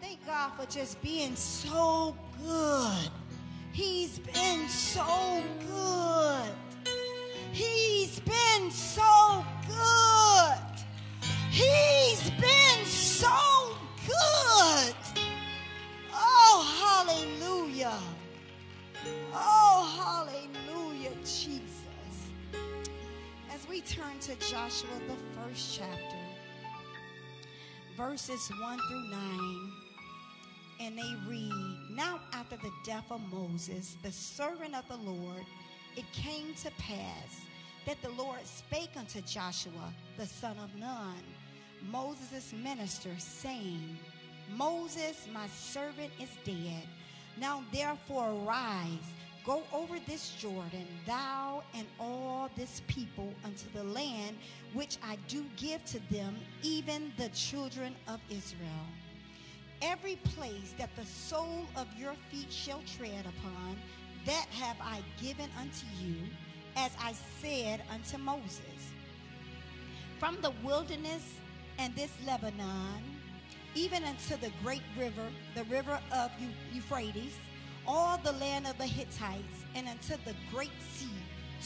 Thank God for just being so good. He's been so good. He's been so good. He's been so good. Oh, hallelujah. Oh, hallelujah, Jesus. As we turn to Joshua, the first chapter, verses 1 through 9, and they read Now, after the death of Moses, the servant of the Lord, it came to pass that the Lord spake unto Joshua, the son of Nun, Moses' minister, saying, Moses, my servant, is dead. Now therefore arise, go over this Jordan, thou and all this people, unto the land which I do give to them, even the children of Israel. Every place that the sole of your feet shall tread upon, that have I given unto you, as I said unto Moses. From the wilderness and this Lebanon, even unto the great river, the river of Euphrates, all the land of the Hittites, and unto the great sea,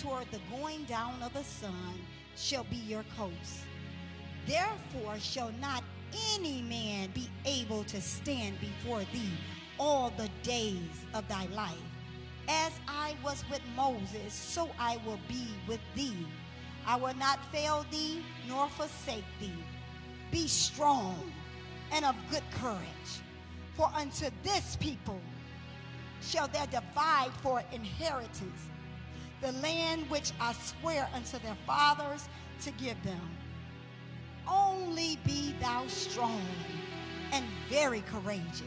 toward the going down of the sun, shall be your coast. Therefore shall not any man be able to stand before thee all the days of thy life. As I was with Moses, so I will be with thee. I will not fail thee nor forsake thee. Be strong and of good courage. For unto this people shall they divide for inheritance the land which I swear unto their fathers to give them. Only be thou strong and very courageous,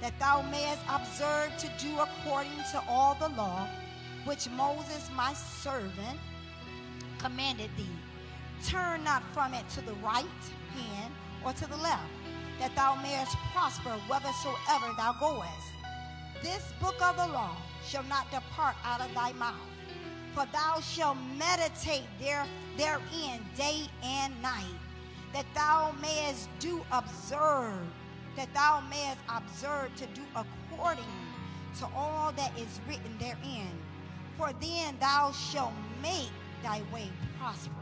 that thou mayest observe to do according to all the law which Moses my servant commanded thee. Turn not from it to the right hand or to the left, that thou mayest prosper whithersoever thou goest. This book of the law shall not depart out of thy mouth, for thou shalt meditate there, therein day and night that thou mayest do observe, that thou mayest observe to do according to all that is written therein. For then thou shalt make thy way prosperous,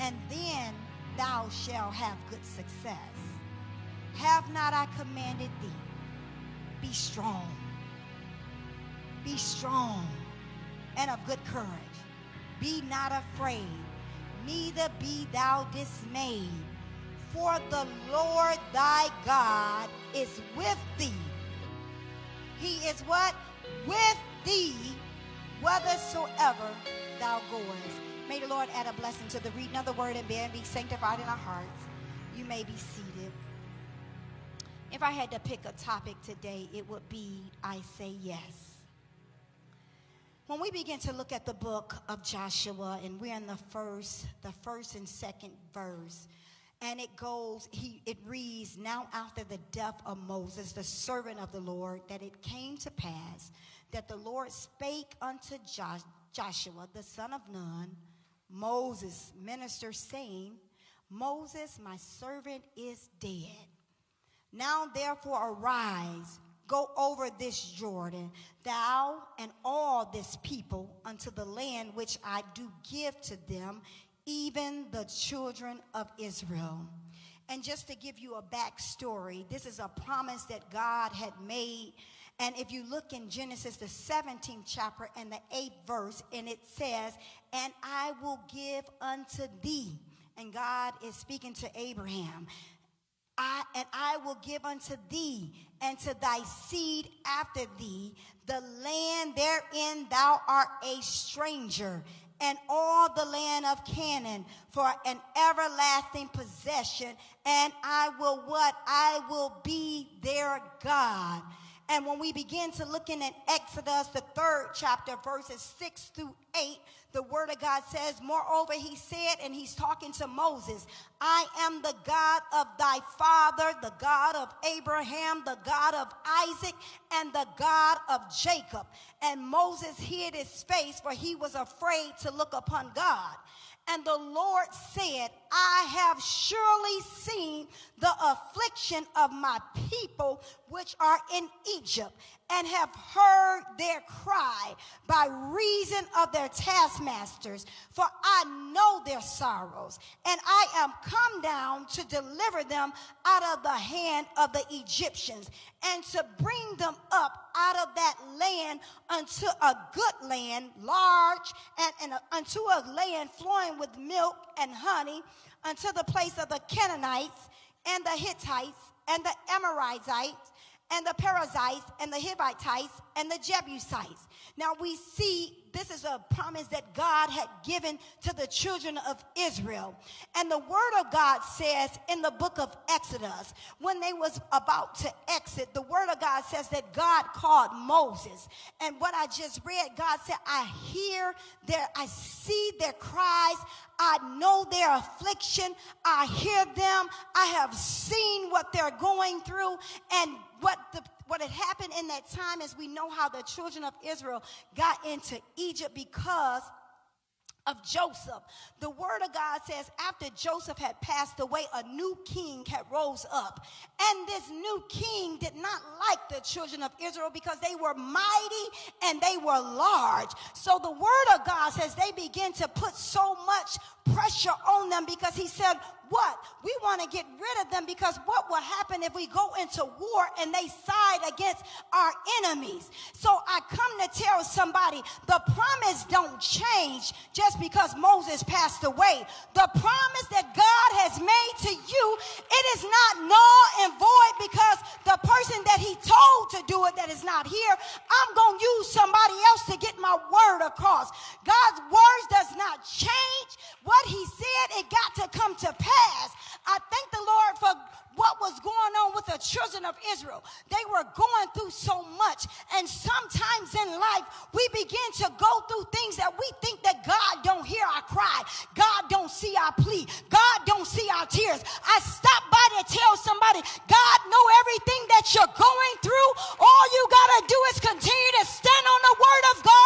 and then thou shalt have good success. Have not I commanded thee? Be strong. Be strong and of good courage. Be not afraid neither be thou dismayed. For the Lord thy God is with thee. He is what? With thee, whithersoever thou goest. May the Lord add a blessing to the reading of the word and be sanctified in our hearts. You may be seated. If I had to pick a topic today, it would be I say yes. When we begin to look at the book of Joshua, and we're in the first, the first and second verse, and it goes, he, it reads, Now after the death of Moses, the servant of the Lord, that it came to pass that the Lord spake unto Joshua, the son of Nun, Moses' minister, saying, Moses, my servant, is dead. Now therefore arise Go over this Jordan, thou and all this people, unto the land which I do give to them, even the children of Israel. And just to give you a backstory, this is a promise that God had made. And if you look in Genesis, the 17th chapter and the 8th verse, and it says, And I will give unto thee. And God is speaking to Abraham. I, and I will give unto thee and to thy seed after thee the land therein thou art a stranger and all the land of Canaan for an everlasting possession and I will what? I will be their God. And when we begin to look in at Exodus, the third chapter, verses 6 through 8, the word of God says, Moreover, he said, and he's talking to Moses, I am the God of thy father, the God of Abraham, the God of Isaac, and the God of Jacob. And Moses hid his face, for he was afraid to look upon God. And the Lord said, I have surely seen the affliction of my people which are in Egypt, and have heard their cry by reason of their taskmasters. For I know their sorrows, and I am come down to deliver them out of the hand of the Egyptians, and to bring them up out of that land unto a good land, large, and, and unto a land flowing with milk and honey, unto the place of the Canaanites and the Hittites and the Amorites and the Perizzites and the Hivites and the Jebusites. Now we see this is a promise that God had given to the children of Israel. And the word of God says in the book of Exodus, when they was about to exit, the word of God says that God called Moses. And what I just read, God said, I hear their, I see their cries. I know their affliction. I hear them. I have seen what they're going through and what the what had happened in that time is we know how the children of Israel got into Egypt because of Joseph. The word of God says after Joseph had passed away, a new king had rose up. And this new king did not like the children of Israel because they were mighty and they were large. So the word of God says they began to put so much pressure on them because he said, what? We want to get rid of them because what will happen if we go into war and they side against our enemies? So I come to tell somebody the promise don't change just because Moses passed away. The promise that God has made to you, it is not null and void because the person that he told to do it that is not here, I'm going to use somebody else to get my word across. God's words does not change. What he said, it got to come to pass I thank the Lord for what was going on with the children of Israel. They were going through so much. And sometimes in life, we begin to go through things that we think that God don't hear our cry. God don't see our plea. God don't see our tears. I stop by to tell somebody, God know everything that you're going through. All you got to do is continue to stand on the word of God.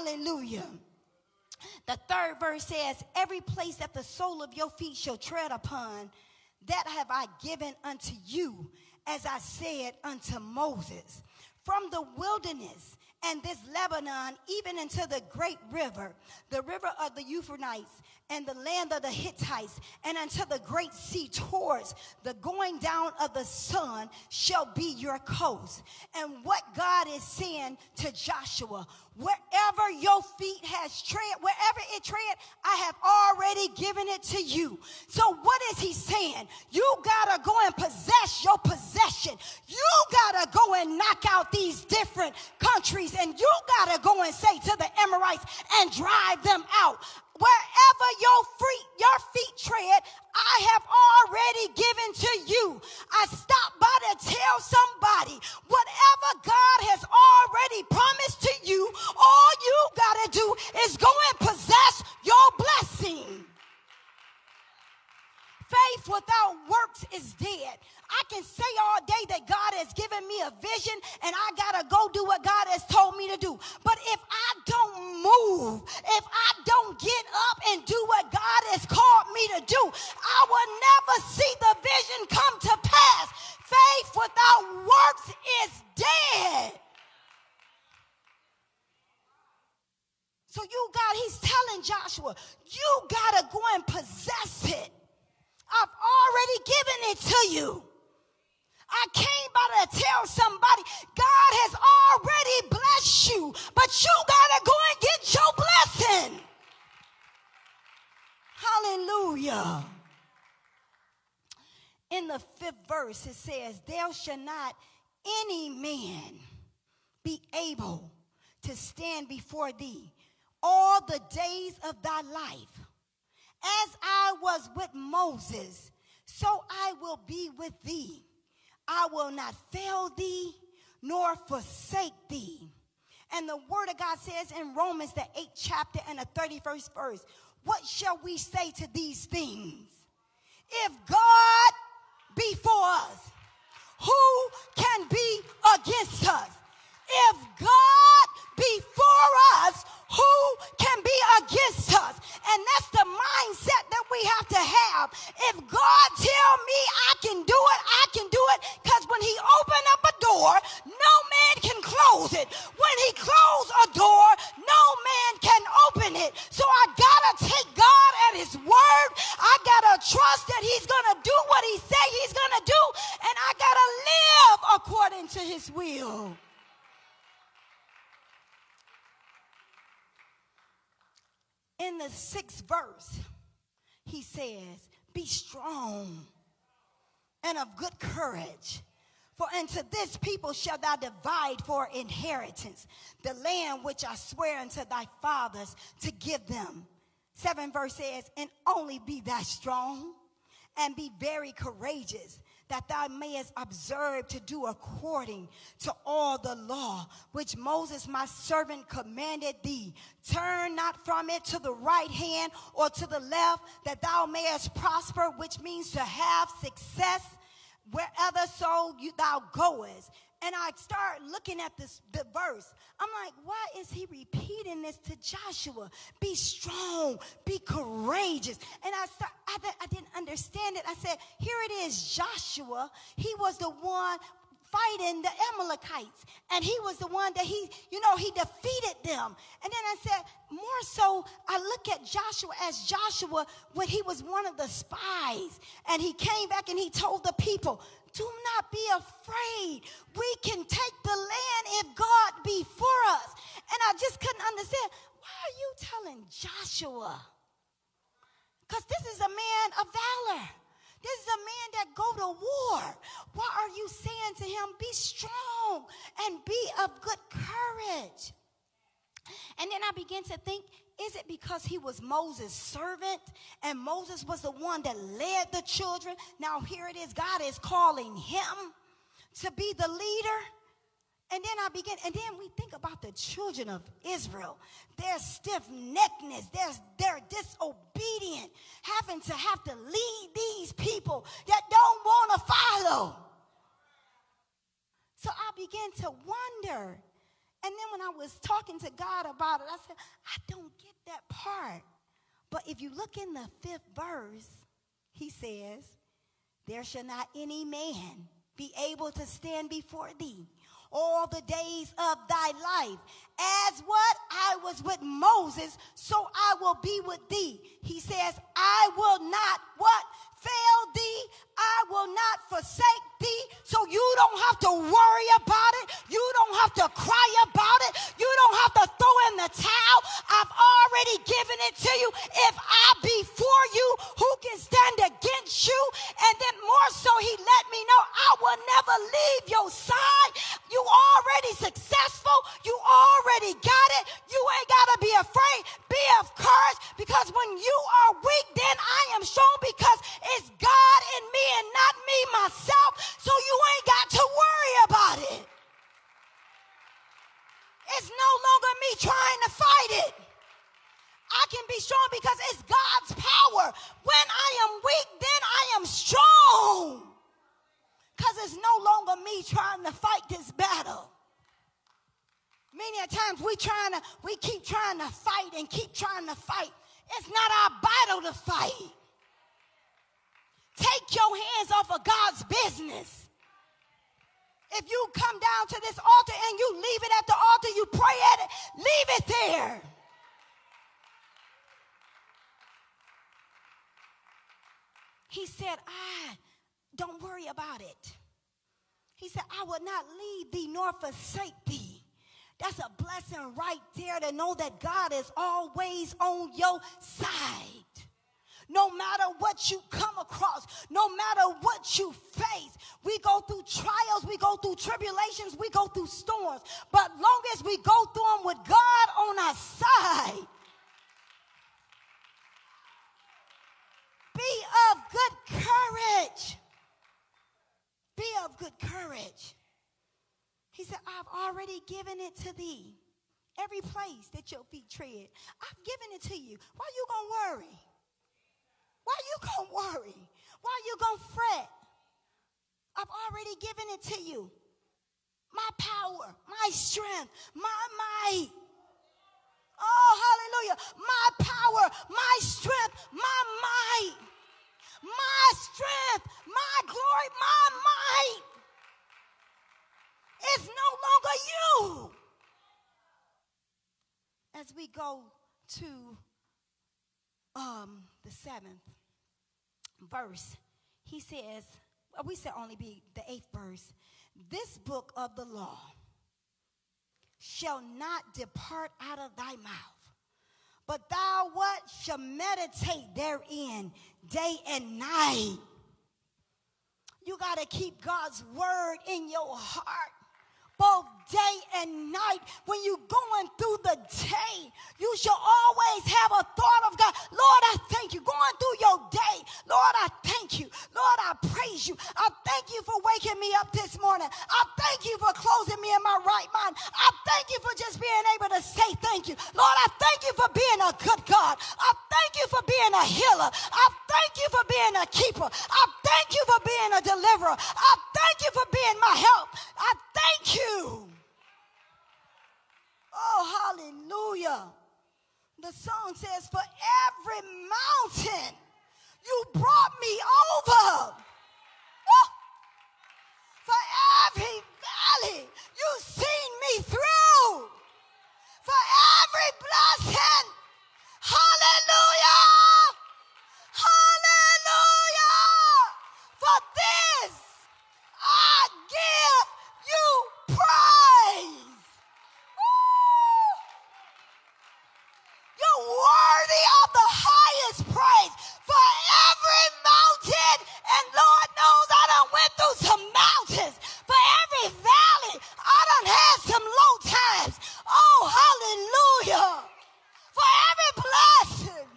Hallelujah. The third verse says, Every place that the sole of your feet shall tread upon, that have I given unto you, as I said unto Moses. From the wilderness and this Lebanon, even into the great river, the river of the Euphrates, and the land of the Hittites, and unto the great sea towards the going down of the sun shall be your coast. And what God is saying to Joshua, wherever your feet has tread, wherever it tread, I have already given it to you. So what is he saying? You gotta go and possess your possession. You gotta go and knock out these different countries and you gotta go and say to the Amorites and drive them out wherever your feet, your feet tread, I have already given to you. I stopped by to tell somebody whatever God has already promised to you, all you got to do is go and possess your blessing. Faith without works is dead. I can say all day that God has given me a vision and I got to go do what God has told me to do. But if I don't move, if I don't get you got, he's telling Joshua, you got to go and possess it. I've already given it to you. I came by to tell somebody God has already blessed you, but you got to go and get your blessing. Hallelujah. In the fifth verse, it says, There shall not any man be able to stand before thee all the days of thy life. As I was with Moses, so I will be with thee. I will not fail thee nor forsake thee. And the word of God says in Romans, the 8th chapter and the 31st verse, what shall we say to these things? If God be for us, who can be against us? If God If God tell me I can do it, I can do it because when he open up a door, no man can close it. When he close a door, no man can open it. So I got to take God at his word. I got to trust that he's going to do what he say he's going to do and I got to live according to his will. in the sixth verse, he says, Be strong and of good courage. For unto this people shall thou divide for inheritance the land which I swear unto thy fathers to give them. Seven verse says, And only be thou strong and be very courageous that thou mayest observe to do according to all the law which Moses my servant commanded thee. Turn not from it to the right hand or to the left, that thou mayest prosper, which means to have success wherever so you, thou goest. And I start looking at this the verse. I'm like, why is he repeating this to Joshua? Be strong, be courageous. And I start, I, I didn't understand it. I said, here it is, Joshua. He was the one fighting the Amalekites. And he was the one that he, you know, he defeated them. And then I said, more so, I look at Joshua as Joshua when he was one of the spies. And he came back and he told the people, do not be afraid. We can take the land if God be for us. And I just couldn't understand. Why are you telling Joshua? Because this is a man of valor. This is a man that go to war. Why are you saying to him, be strong and be of good courage? And then I began to think, is it because he was Moses' servant and Moses was the one that led the children? Now here it is, God is calling him to be the leader. And then I begin, and then we think about the children of Israel. Their stiff neckness, their, their disobedient, having to have to lead these people that don't want to follow. So I began to wonder. And then when I was talking to God about it, I said, I don't get that part. But if you look in the fifth verse, he says, There shall not any man be able to stand before thee all the days of thy life. As what I was with Moses, so I will be with thee. He says, I will not what? Fail thee. I will not forsake thee. So you don't have to worry about it. You don't have to cry about it. You don't have to throw in the towel. I've already given it to you. If I be for you, who can stand against you? And then more so, he let me know I will never leave your side. You already successful. You already got it. You ain't got to be afraid. Be of courage because when you are weak, then I am strong because it's God in me and not me myself. So you ain't got to worry about it. It's no longer me trying to fight it. I can be strong because it's God's power. When I am weak, then I am strong. Because it's no longer me trying to fight this battle. Many times we trying to, we keep trying to fight and keep trying to fight. It's not our battle to fight. Take your hands off of God's business. If you come down to this altar and you leave it at the altar, you pray at it, leave it there. He said, I don't worry about it. He said, I will not leave thee nor forsake thee. That's a blessing right there to know that God is always on your side. No matter what you come across, no matter what you face, we go through trials, we go through tribulations, we go through storms. But long as we go through them with God on our side, be of good courage. Be of good courage. He said, I've already given it to thee. Every place that your feet tread, I've given it to you. Why you gonna worry? Why you gonna worry? Why you gonna fret? I've already given it to you. My power, my strength, my might. Oh, hallelujah. My power, my strength, my might. My strength, my glory, my might. It's no longer you. As we go to um, the seventh verse, he says, well, we said only be the eighth verse. This book of the law shall not depart out of thy mouth, but thou what shall meditate therein day and night. You got to keep God's word in your heart both day and night. When you're going through the day, you should always have a thought of God. Lord, I thank you. Going through your day, Lord, I thank you. Lord, I praise you. I thank you for waking me up this morning. I thank you for closing me in my right mind. I thank you for just being able to say thank you. Lord, I thank you for being a good God. I thank you for being a healer. I thank you for being a keeper. I thank you for being a deliverer. I thank you for being my help. I thank you. Oh, hallelujah. The song says, For every mountain you brought me over. Oh, for every valley you seen me through. For every blessing. Hallelujah. Hallelujah. Hallelujah. For every blessing.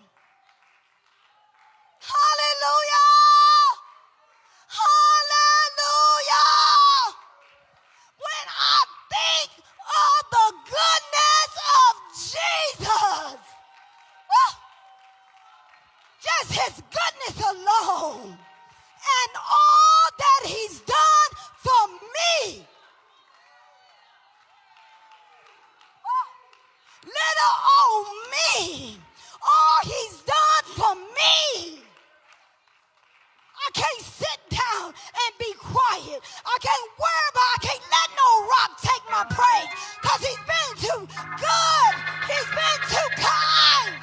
Hallelujah. Hallelujah. When I think of the goodness of Jesus, woo, just his goodness alone, and all that he's done for me. Me, all he's done for me. I can't sit down and be quiet. I can't worry about, I can't let no rock take my praise because he's been too good. He's been too kind.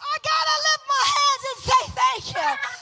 I gotta lift my hands and say thank you.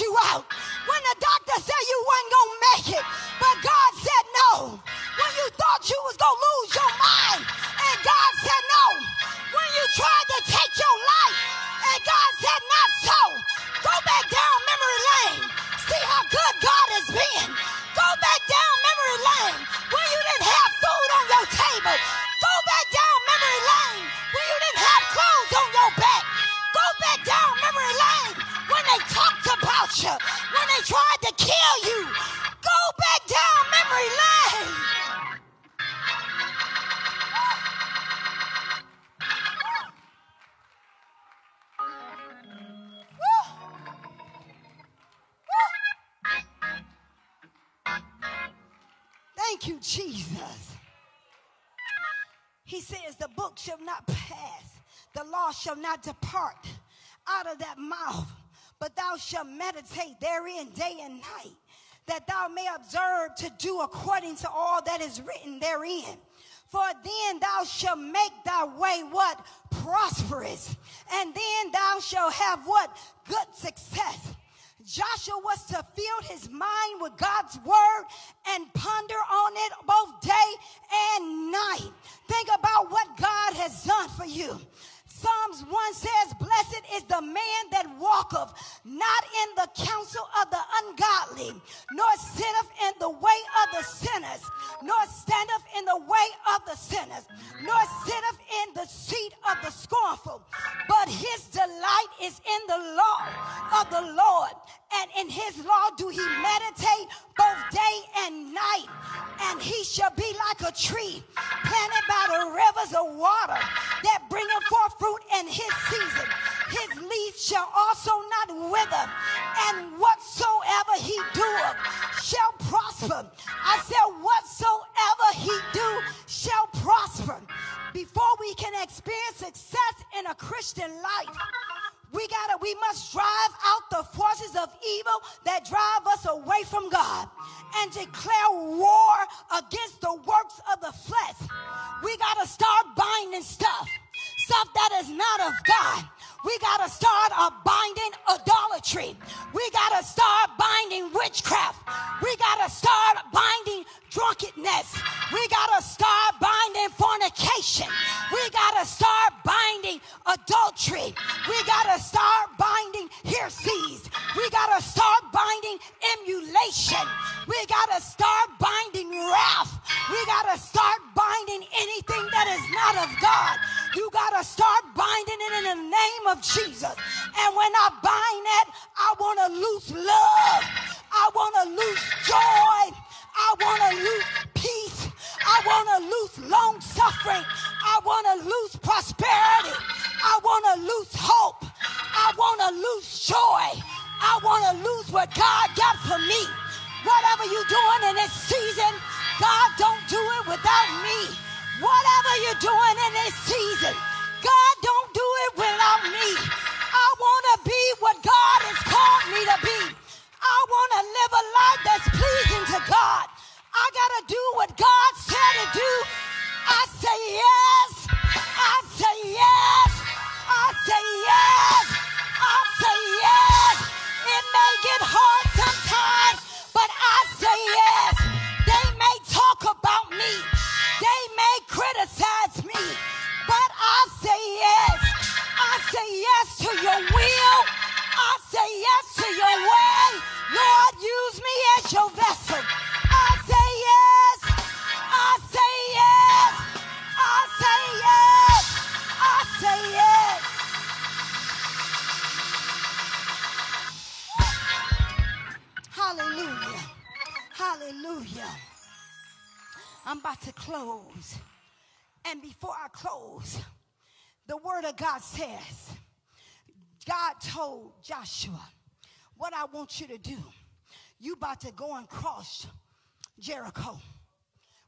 You out. When the doctor said you wasn't going to make it, but God said no. When you thought you was going to lose your mind, and God said no. When you tried to take your life, shall not depart out of that mouth, but thou shalt meditate therein day and night, that thou may observe to do according to all that is written therein. For then thou shalt make thy way what? Prosperous. And then thou shalt have what? Good success. Joshua was to fill his mind with God's word and ponder on it both day and night. Think about what God has done for you. Psalms 1 says, Blessed is the man that walketh not in the counsel of the ungodly, nor sitteth in the way of the sinners, nor standeth in the way of the sinners, nor sitteth in the seat of the scornful. But his delight is in the law of the Lord, and in his law do he meditate both day and night. And he shall be like a tree planted by the rivers of water that bringeth forth fruit in his season. His leaf shall also not wither, and whatsoever he doeth shall prosper. I said, whatsoever he do shall prosper. Before we can experience success in a Christian life, we gotta, we must drive out the forces of evil that drive us away from God and declare war against the works of the flesh. We gotta start binding stuff, stuff that is not of God. We got to start a binding idolatry. We got to start binding witchcraft. We got to start binding drunkenness. We got to start binding fornication. We got to start adultery. We got to start binding heresies. We got to start binding emulation. We got to start binding wrath. We got to start binding anything that is not of God. You got to start binding it in the name of Jesus. And when I bind that, I want to lose love. I want to lose joy. I want to lose peace. I want to lose long suffering. I want to lose prosperity. I want to lose hope. I want to lose joy. I want to lose what God got for me. Whatever you're doing in this season, God don't do it without me. Whatever you're doing in this season, God don't do it without me. I want to be what God has called me to be. I want to live a life that's pleasing to God. I got to do what God said to do. I say yes. I say yes. Want you to do, you about to go and cross Jericho.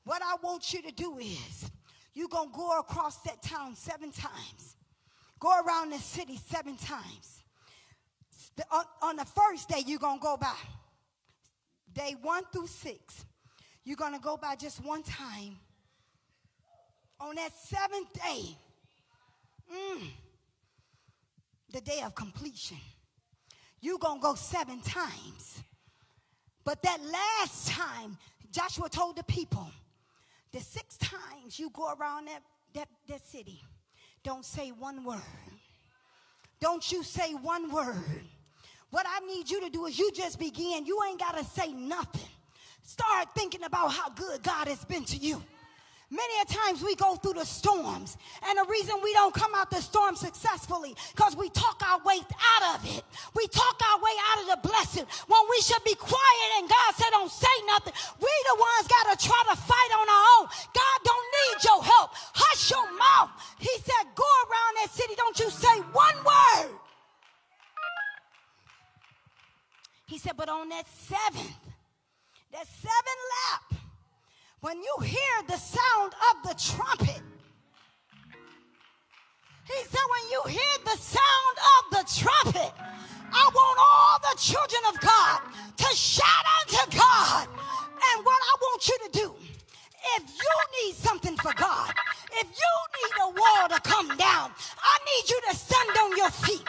What I want you to do is, you going to go across that town seven times. Go around the city seven times. On, on the first day, you're going to go by. Day one through six. You're going to go by just one time. On that seventh day, mm, the day of completion, you're going to go seven times. But that last time, Joshua told the people, the six times you go around that, that, that city, don't say one word. Don't you say one word. What I need you to do is you just begin. You ain't got to say nothing. Start thinking about how good God has been to you. Many a times we go through the storms, and the reason we don't come out the storm successfully because we talk our way out of it. We talk our way out of the blessing when we should be quiet. And God said, "Don't say nothing." We the ones got to try to fight on our own. God don't need your help. Hush your mouth. He said, "Go around that city. Don't you say one word." He said, "But on that seventh, that seventh lap." When you hear the sound of the trumpet, he said, when you hear the sound of the trumpet, I want all the children of God to shout unto God. And what I want you to do, if you need something for God, if you need a wall to come down, I need you to stand on your feet.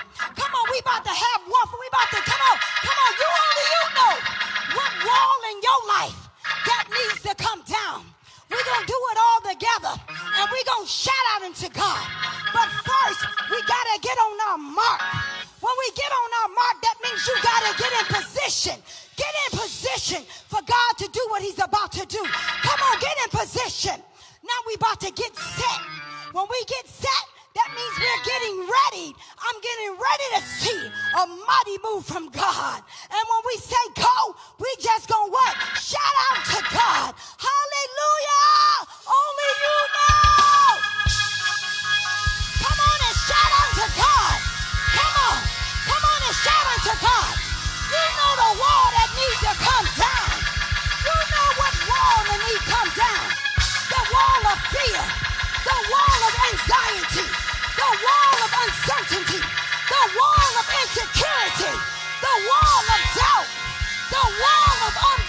Shout out into God. But first, we got to get on our mark. When we get on our mark, that means you got to get in position. Get in position for God to do what he's about to do. Come on, get in position. Now we about to get set. When we get set, that means we're getting ready. I'm getting ready to see a mighty move from God. And when we say go, we just gonna what? Shout out to God. Hallelujah! Only you know. To God. You know the wall that needs to come down. You know what wall that needs to come down. The wall of fear. The wall of anxiety the wall of uncertainty, the wall of insecurity, the wall of doubt, the wall of unbelief,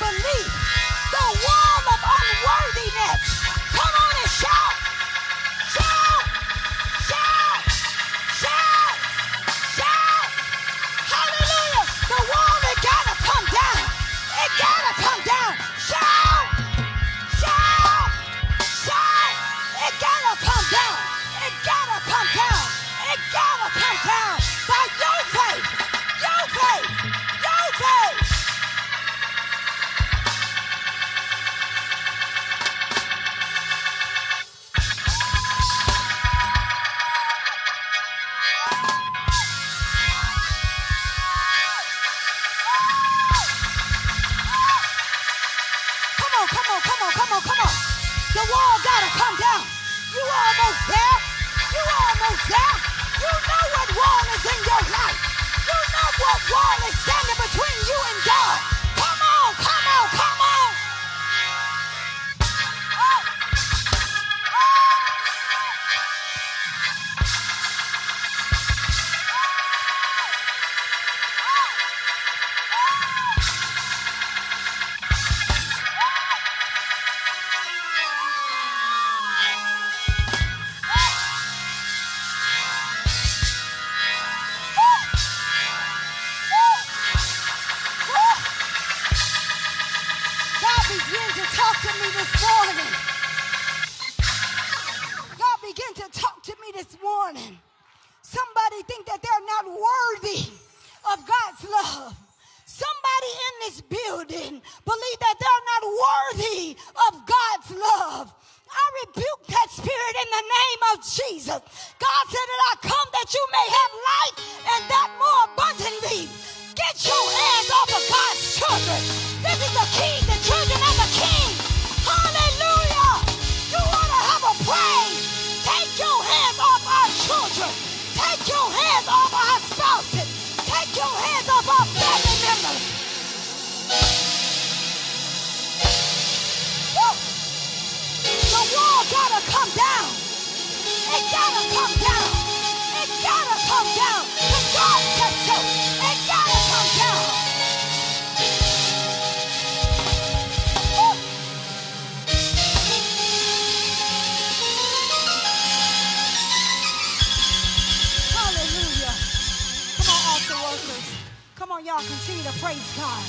God.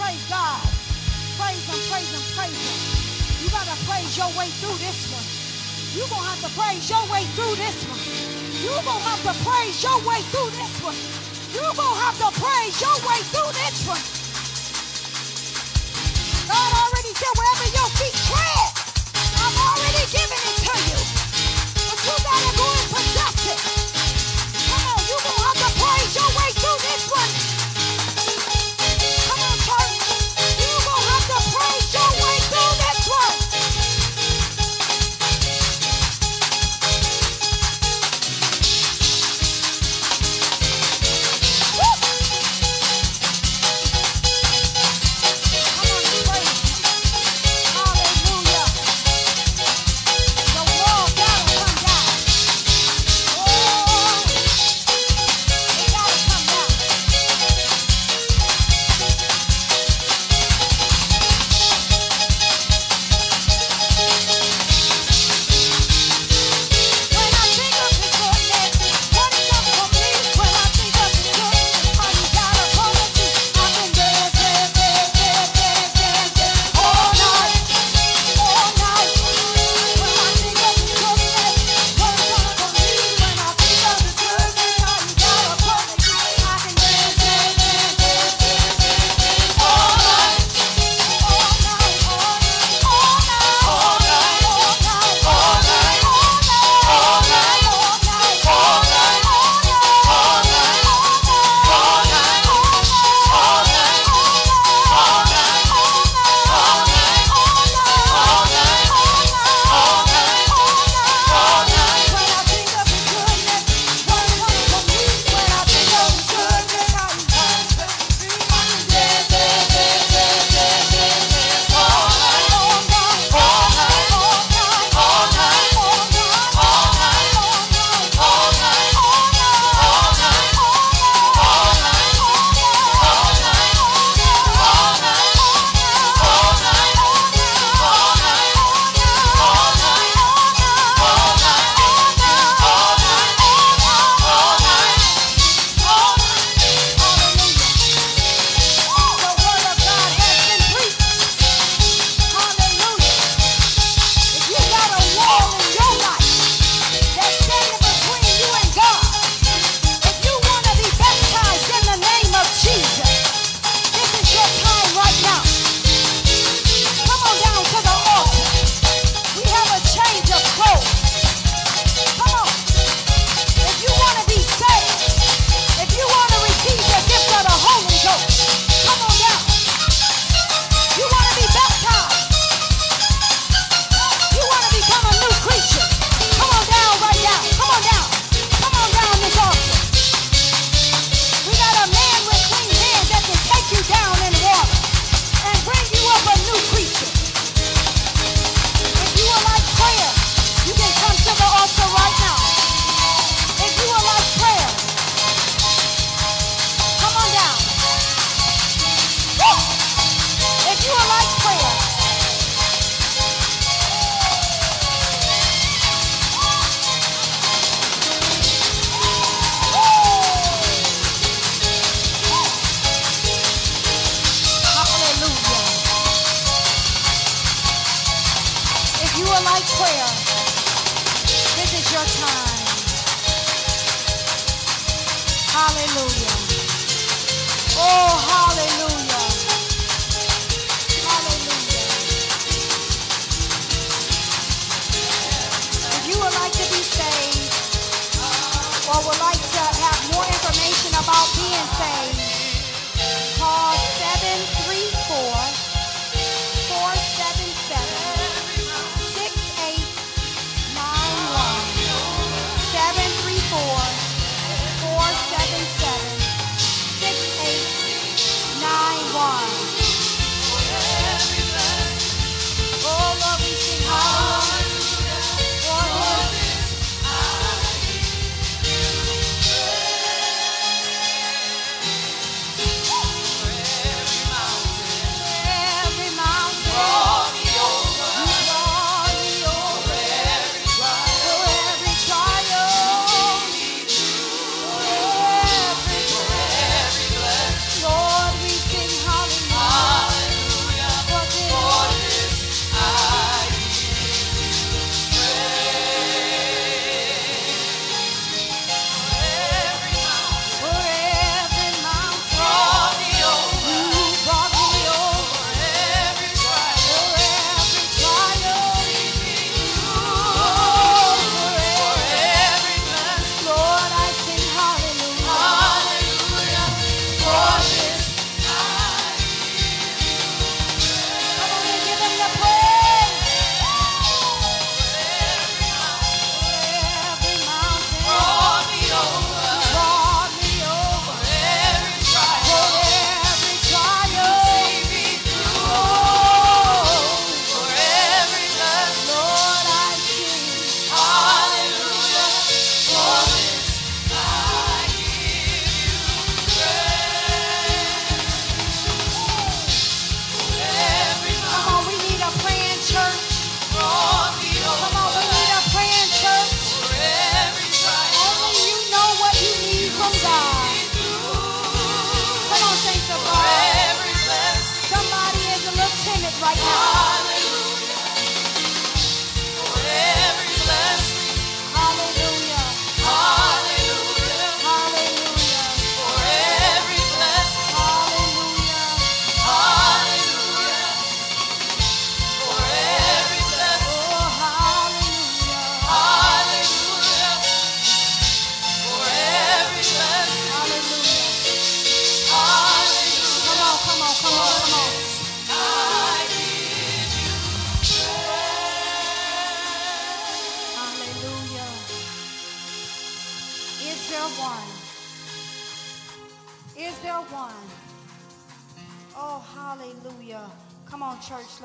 Praise God. Praise Him, praise Him, praise Him. You gotta praise your way through this one. you gonna have to praise your way through this one. you gonna have to praise your way through this one. you gonna have to praise your way through this one. God already said wherever your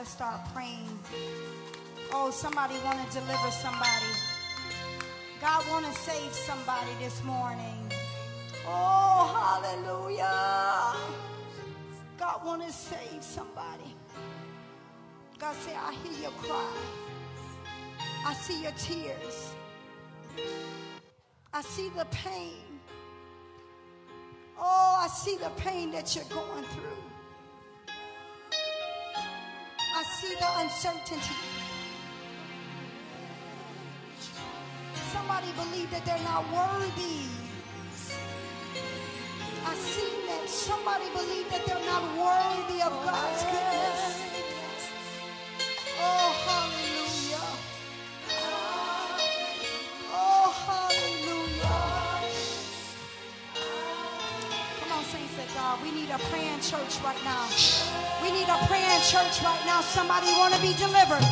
on, start praying. Oh, somebody want to deliver somebody. God want to save somebody this morning. Oh, hallelujah. God want to save somebody. God say, I hear your cry. I see your tears. I see the pain. Oh, I see the pain that you're going through. See the uncertainty. Somebody believe that they're not worthy. I see that somebody believe that they're not worthy of God's goodness. God. We need a praying church right now. We need a praying church right now. Somebody want to be delivered.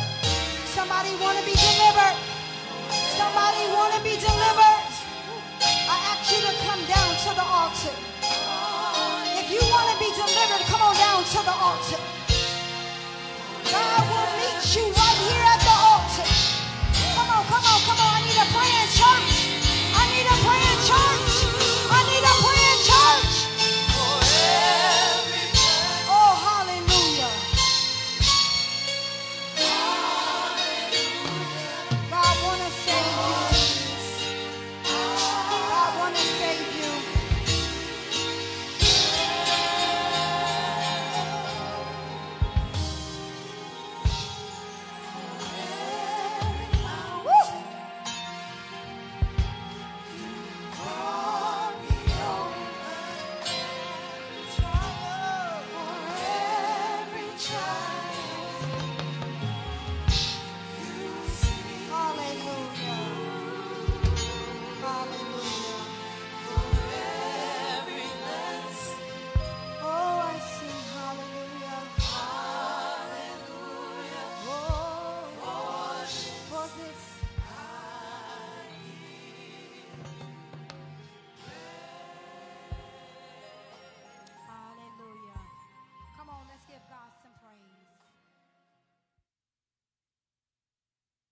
Somebody want to be delivered. Somebody want to be delivered. I ask you to come down to the altar. If you want to be delivered, come on down to the altar. God